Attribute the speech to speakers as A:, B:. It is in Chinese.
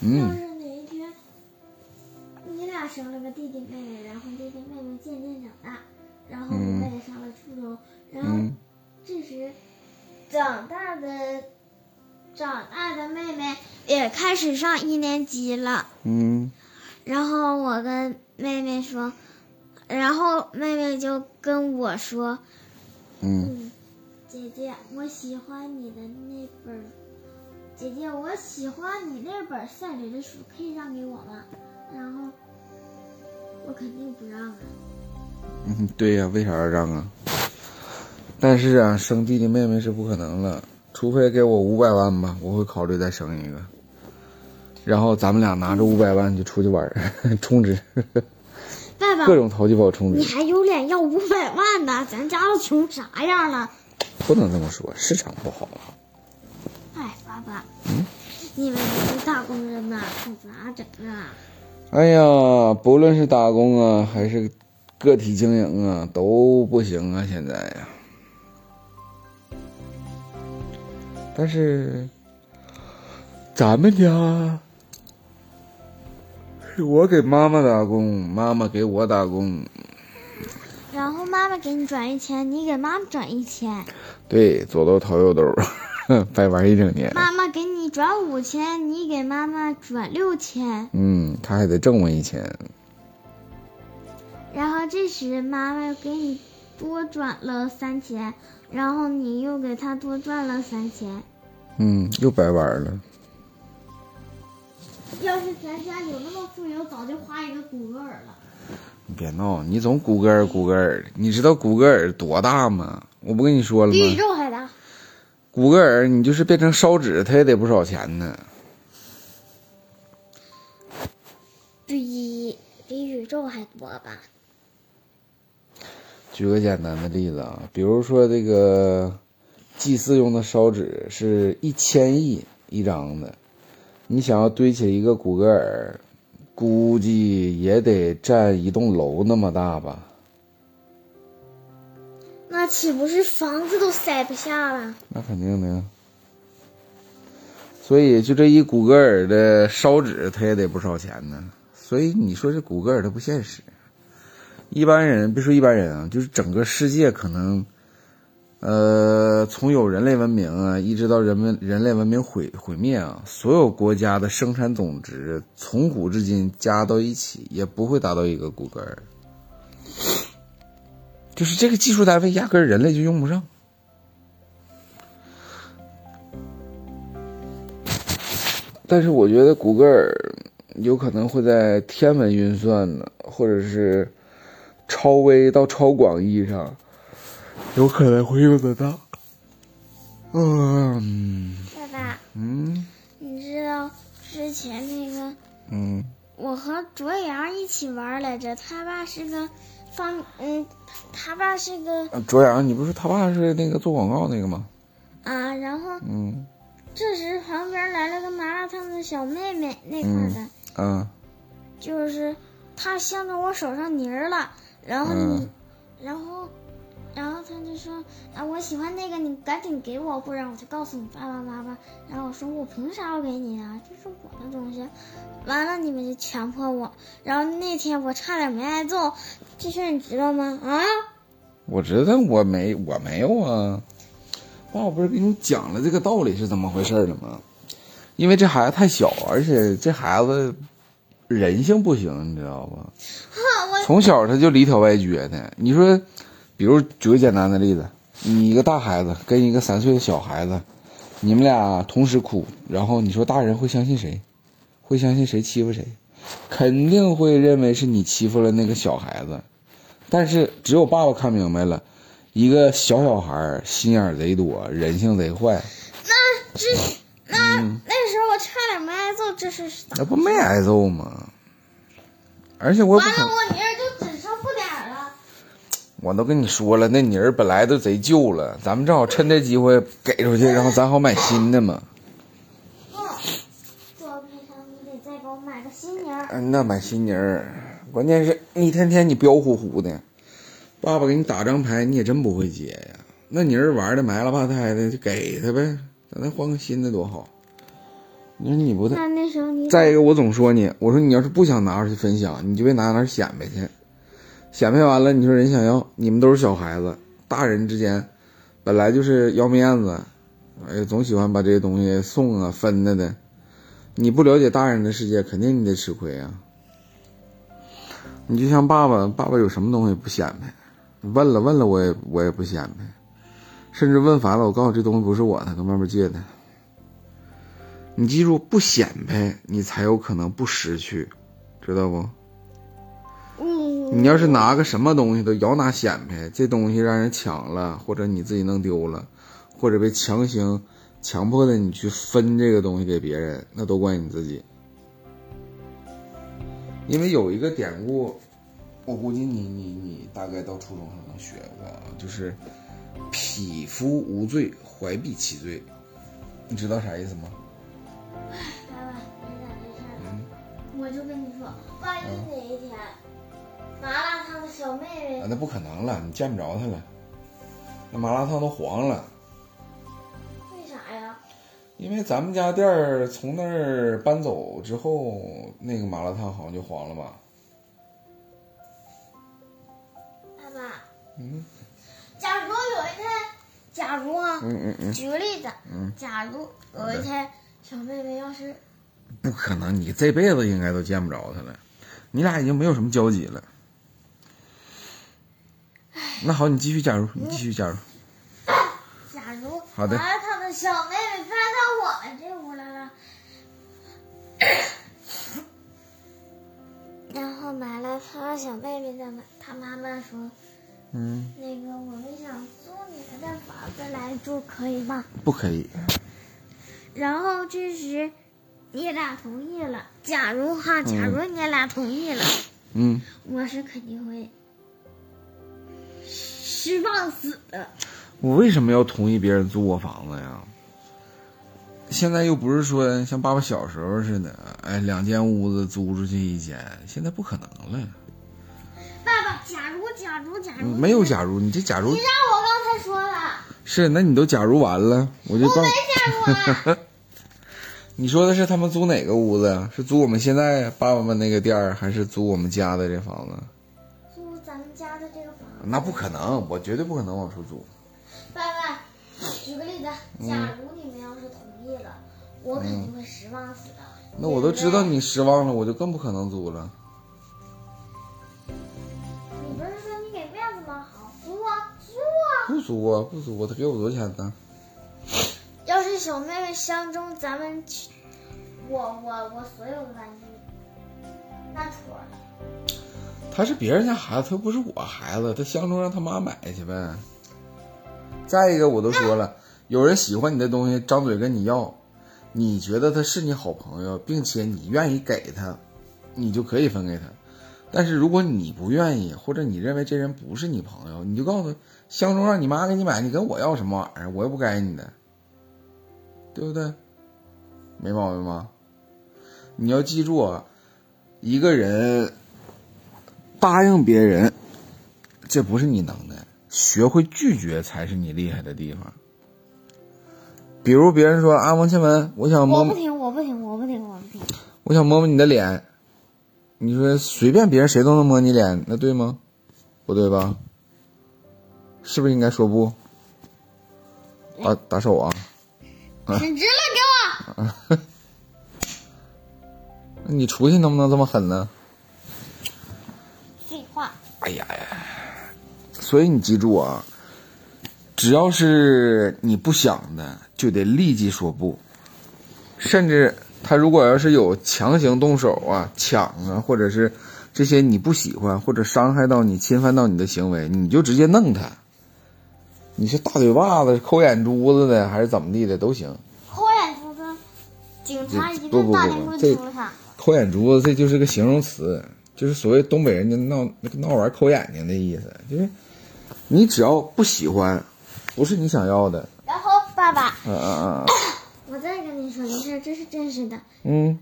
A: 嗯。
B: 是哪一天你俩生了个弟弟妹妹，然后弟弟妹妹渐渐长大，然后
A: 嗯
B: 我也上了初中，然后
A: 嗯。
B: 这时长大的长大的妹妹也开始上一年级了。
A: 嗯。
B: 然后我跟妹妹说，然后妹妹就跟我说，
A: 嗯。
B: 嗯，姐姐，我喜欢你的那本儿，姐姐，我喜欢你那本赛雷的书，可以让给我吗？然后我肯定不让啊。
A: 嗯，对呀、为啥要让啊？但是啊，生弟弟妹妹是不可能了，除非给我五百万吧，我会考虑再生一个。然后咱们俩拿着五百万就出去玩儿，充值，
B: 爸爸
A: 各，种淘气包充值，
B: 你还有脸要五百万呢？咱家都穷啥样了？
A: 不能这么说，市场不好。
B: 哎，爸爸，
A: 嗯
B: 你们这些打工人呐，可咋整啊？
A: 哎呀，不论是打工啊，还是个体经营啊，都不行啊，现在呀。但是，咱们家是我给妈妈打工，妈妈给我打工，
B: 然后妈妈给你转一千，你给妈妈转一千。
A: 对，左兜掏右兜，白玩一整年。
B: 妈妈给你转五千，你给妈妈转六千。
A: 嗯，他还得挣我一千。
B: 然后这时妈妈给你多转了三千，然后你又给他多赚了三千。
A: 嗯，又白玩了。
B: 要是咱家有那么富有，早就花一个古格尔了。
A: 你别闹，你总谷歌尔谷歌尔的，你知道谷歌尔多大吗？我不跟你说了
B: 比宇？宙还大。
A: 谷歌尔你就是变成烧纸，它也得不少钱呢。
B: 比比宇宙还多吧？
A: 举个简单的例子啊，比如说这个祭祀用的烧纸是一千亿一张的，你想要堆起一个谷歌尔，估计也得占一栋楼那么大吧？
B: 那岂不是房子都塞不下了？
A: 那肯定的呀。所以就这一古格尔的烧纸，他也得不少钱呢。所以你说这古格尔它不现实。一般人别说一般人啊，就是整个世界可能，呃，从有人类文明啊，一直到人们人类文明毁毁灭啊，所有国家的生产总值从古至今加到一起，也不会达到一个古格尔。就是这个技术单位，压根儿人类就用不上。但是我觉得谷歌尔有可能会在天文运算呢，或者是超微到超广义上，有可能会用得到。嗯
B: 爸爸，
A: 嗯。
B: 你知道之前那个
A: 嗯。
B: 我和卓阳一起玩来着，他爸是个方，嗯，他爸是个
A: 啊卓阳，你不是他爸是那个做广告那个吗？
B: 啊，然后
A: 嗯。
B: 这时旁边来了个麻辣烫的小妹妹，那块儿的，
A: 啊。
B: 就是她向着我手上泥儿了，然后你，
A: 嗯。
B: 然后，然后他就说啊，我喜欢那个，你赶紧给我，不然我就告诉你爸爸妈妈。然后我说我凭啥要给你啊？这是我的东西。完了，你们就强迫我，然后那天我差点没挨揍，这事儿你知道吗？啊？
A: 我知道我没我没有啊，爸，我不是给你讲了这个道理是怎么回事了吗？因为这孩子太小，而且这孩子人性不行，你知道吧？从小他就里挑外撅的。你说，比如举个简单的例子，你一个大孩子跟一个三岁的小孩子，你们俩同时哭，然后你说大人会相信谁？会相信谁欺负谁？肯定会认为是你欺负了那个小孩子。但是只有爸爸看明白了，一个小小孩儿心眼贼多，人性贼坏，
B: 那这那、那时候我差点没挨揍，这是咋？
A: 那不没挨揍吗？而且我
B: 完了，我泥儿就只剩不点儿了。
A: 我都跟你说了，那泥儿本来都贼旧了，咱们正好趁这机会给出去，然后咱好买新的嘛。
B: 不，做赔偿你得再给我买个新泥儿。
A: 嗯，那买新泥儿，关键是一天天你彪呼呼的，爸爸给你打张牌，你也真不会接呀。那泥儿玩的埋了吧汰的，就给他呗，咱再换个新的多好。你说你不再一个，我总说你，我说你要是不想拿出去分享，你就别拿那儿显摆去，显摆完了，你说人想要，你们都是小孩子，大人之间本来就是要面子，哎，总喜欢把这些东西送啊分的的，你不了解大人的世界，肯定你得吃亏啊。你就像爸爸，爸爸有什么东西不显摆？问了问了，我也我也不显摆，甚至问烦了，我告诉这东西不是我的，跟外面借的。你记住，不显摆，你才有可能不失去，知道不？
B: 嗯，
A: 你要是拿个什么东西都摇拿显摆，这东西让人抢了，或者你自己弄丢了，或者被强行强迫的你去分这个东西给别人，那都怪你自己。因为有一个典故，我估计你你你大概到初中时候能学过啊，就是“匹夫无罪，怀璧其罪”，你知道啥意思吗？
B: 爸爸，你咋回事。我就跟你说，万一哪一天麻辣烫的小妹妹
A: 啊，那不可能了，你见不着她了，那麻辣烫都黄了。
B: 为啥呀？
A: 因为咱们家店儿从那儿搬走之后，那个麻辣烫好像就黄了吧？
B: 爸爸，
A: 嗯
B: 假如有一天，假如啊，
A: 嗯嗯嗯，
B: 举个例子，
A: 嗯
B: 假如有一天小妹妹要是
A: 不可能，你这辈子应该都见不着她了，你俩已经没有什么交集了。那好，你继续加入，你继续加入。
B: 假如
A: 好的
B: 麻辣烫的小妹妹搬到我们这屋来了，然后买了他的小妹妹的妈，她妈妈说，
A: 嗯，
B: 那个我们想租你们的房子来住，可以吗？
A: 不可以。
B: 然后这时你俩同意了，假如哈，假如你俩同意了，
A: 嗯，
B: 我是肯定会失望死的。
A: 我为什么要同意别人租我房子呀？现在又不是说像爸爸小时候似的，哎，两间屋子租出去一间，现在不可能了。
B: 爸爸，假如假如假如
A: 嗯没有假如，你这假如
B: 你让我刚才说了，
A: 是，那你都假如完了，我就告
B: 我没假如啊。
A: 你说的是他们租哪个屋子呀？是租我们现在爸爸们那个店儿，还是租我们家的这房子？那不可能，我绝对不可能往出租。
B: 爸爸，举个例子，假如你们要是同意了，我肯定会失望死的。
A: 那我都知道你失望了，我就更不可能租了。
B: 你不是说你给面子吗？好，租啊，租啊。
A: 不租啊，不租啊，他给我多少钱呢？
B: 要是小妹妹相中咱们，我我我所有的玩具，那妥了。
A: 他是别人家孩子，他又不是我孩子，他相中让他妈买去呗。再一个，我都说了，有人喜欢你的东西，张嘴跟你要，你觉得他是你好朋友，并且你愿意给他，你就可以分给他。但是如果你不愿意，或者你认为这人不是你朋友，你就告诉他，相中让你妈给你买，你跟我要什么玩意儿？我又不该你的，对不对？没毛病吧？你要记住啊，一个人答应别人，这不是你能耐，学会拒绝才是你厉害的地方。比如别人说啊，王倩文，我想摸摸，
B: 我不听，我不听，我不听，我不听。
A: 我想摸摸你的脸，你说随便别人谁都能摸你脸，那对吗？不对吧？是不是应该说不？打打手啊！
B: 伸直了，给我。
A: 那 你出去能不能这么狠呢？哎呀呀！所以你记住啊，只要是你不想的，就得立即说不。甚至他如果要是有强行动手啊、抢啊，或者是这些你不喜欢或者伤害到你、侵犯到你的行为，你就直接弄他。你是大嘴巴子、抠眼珠子的，还是怎么地的都行。
B: 抠眼珠子，警察一
A: 不不不
B: 顿大电棍
A: 这。抠眼珠子，这就是个形容词，就是所谓东北人家闹那个闹玩抠眼睛的意思，就是你只要不喜欢，不是你想要的，
B: 然后爸爸，
A: 嗯嗯嗯。
B: 我再跟你说一事，这是真实的。
A: 嗯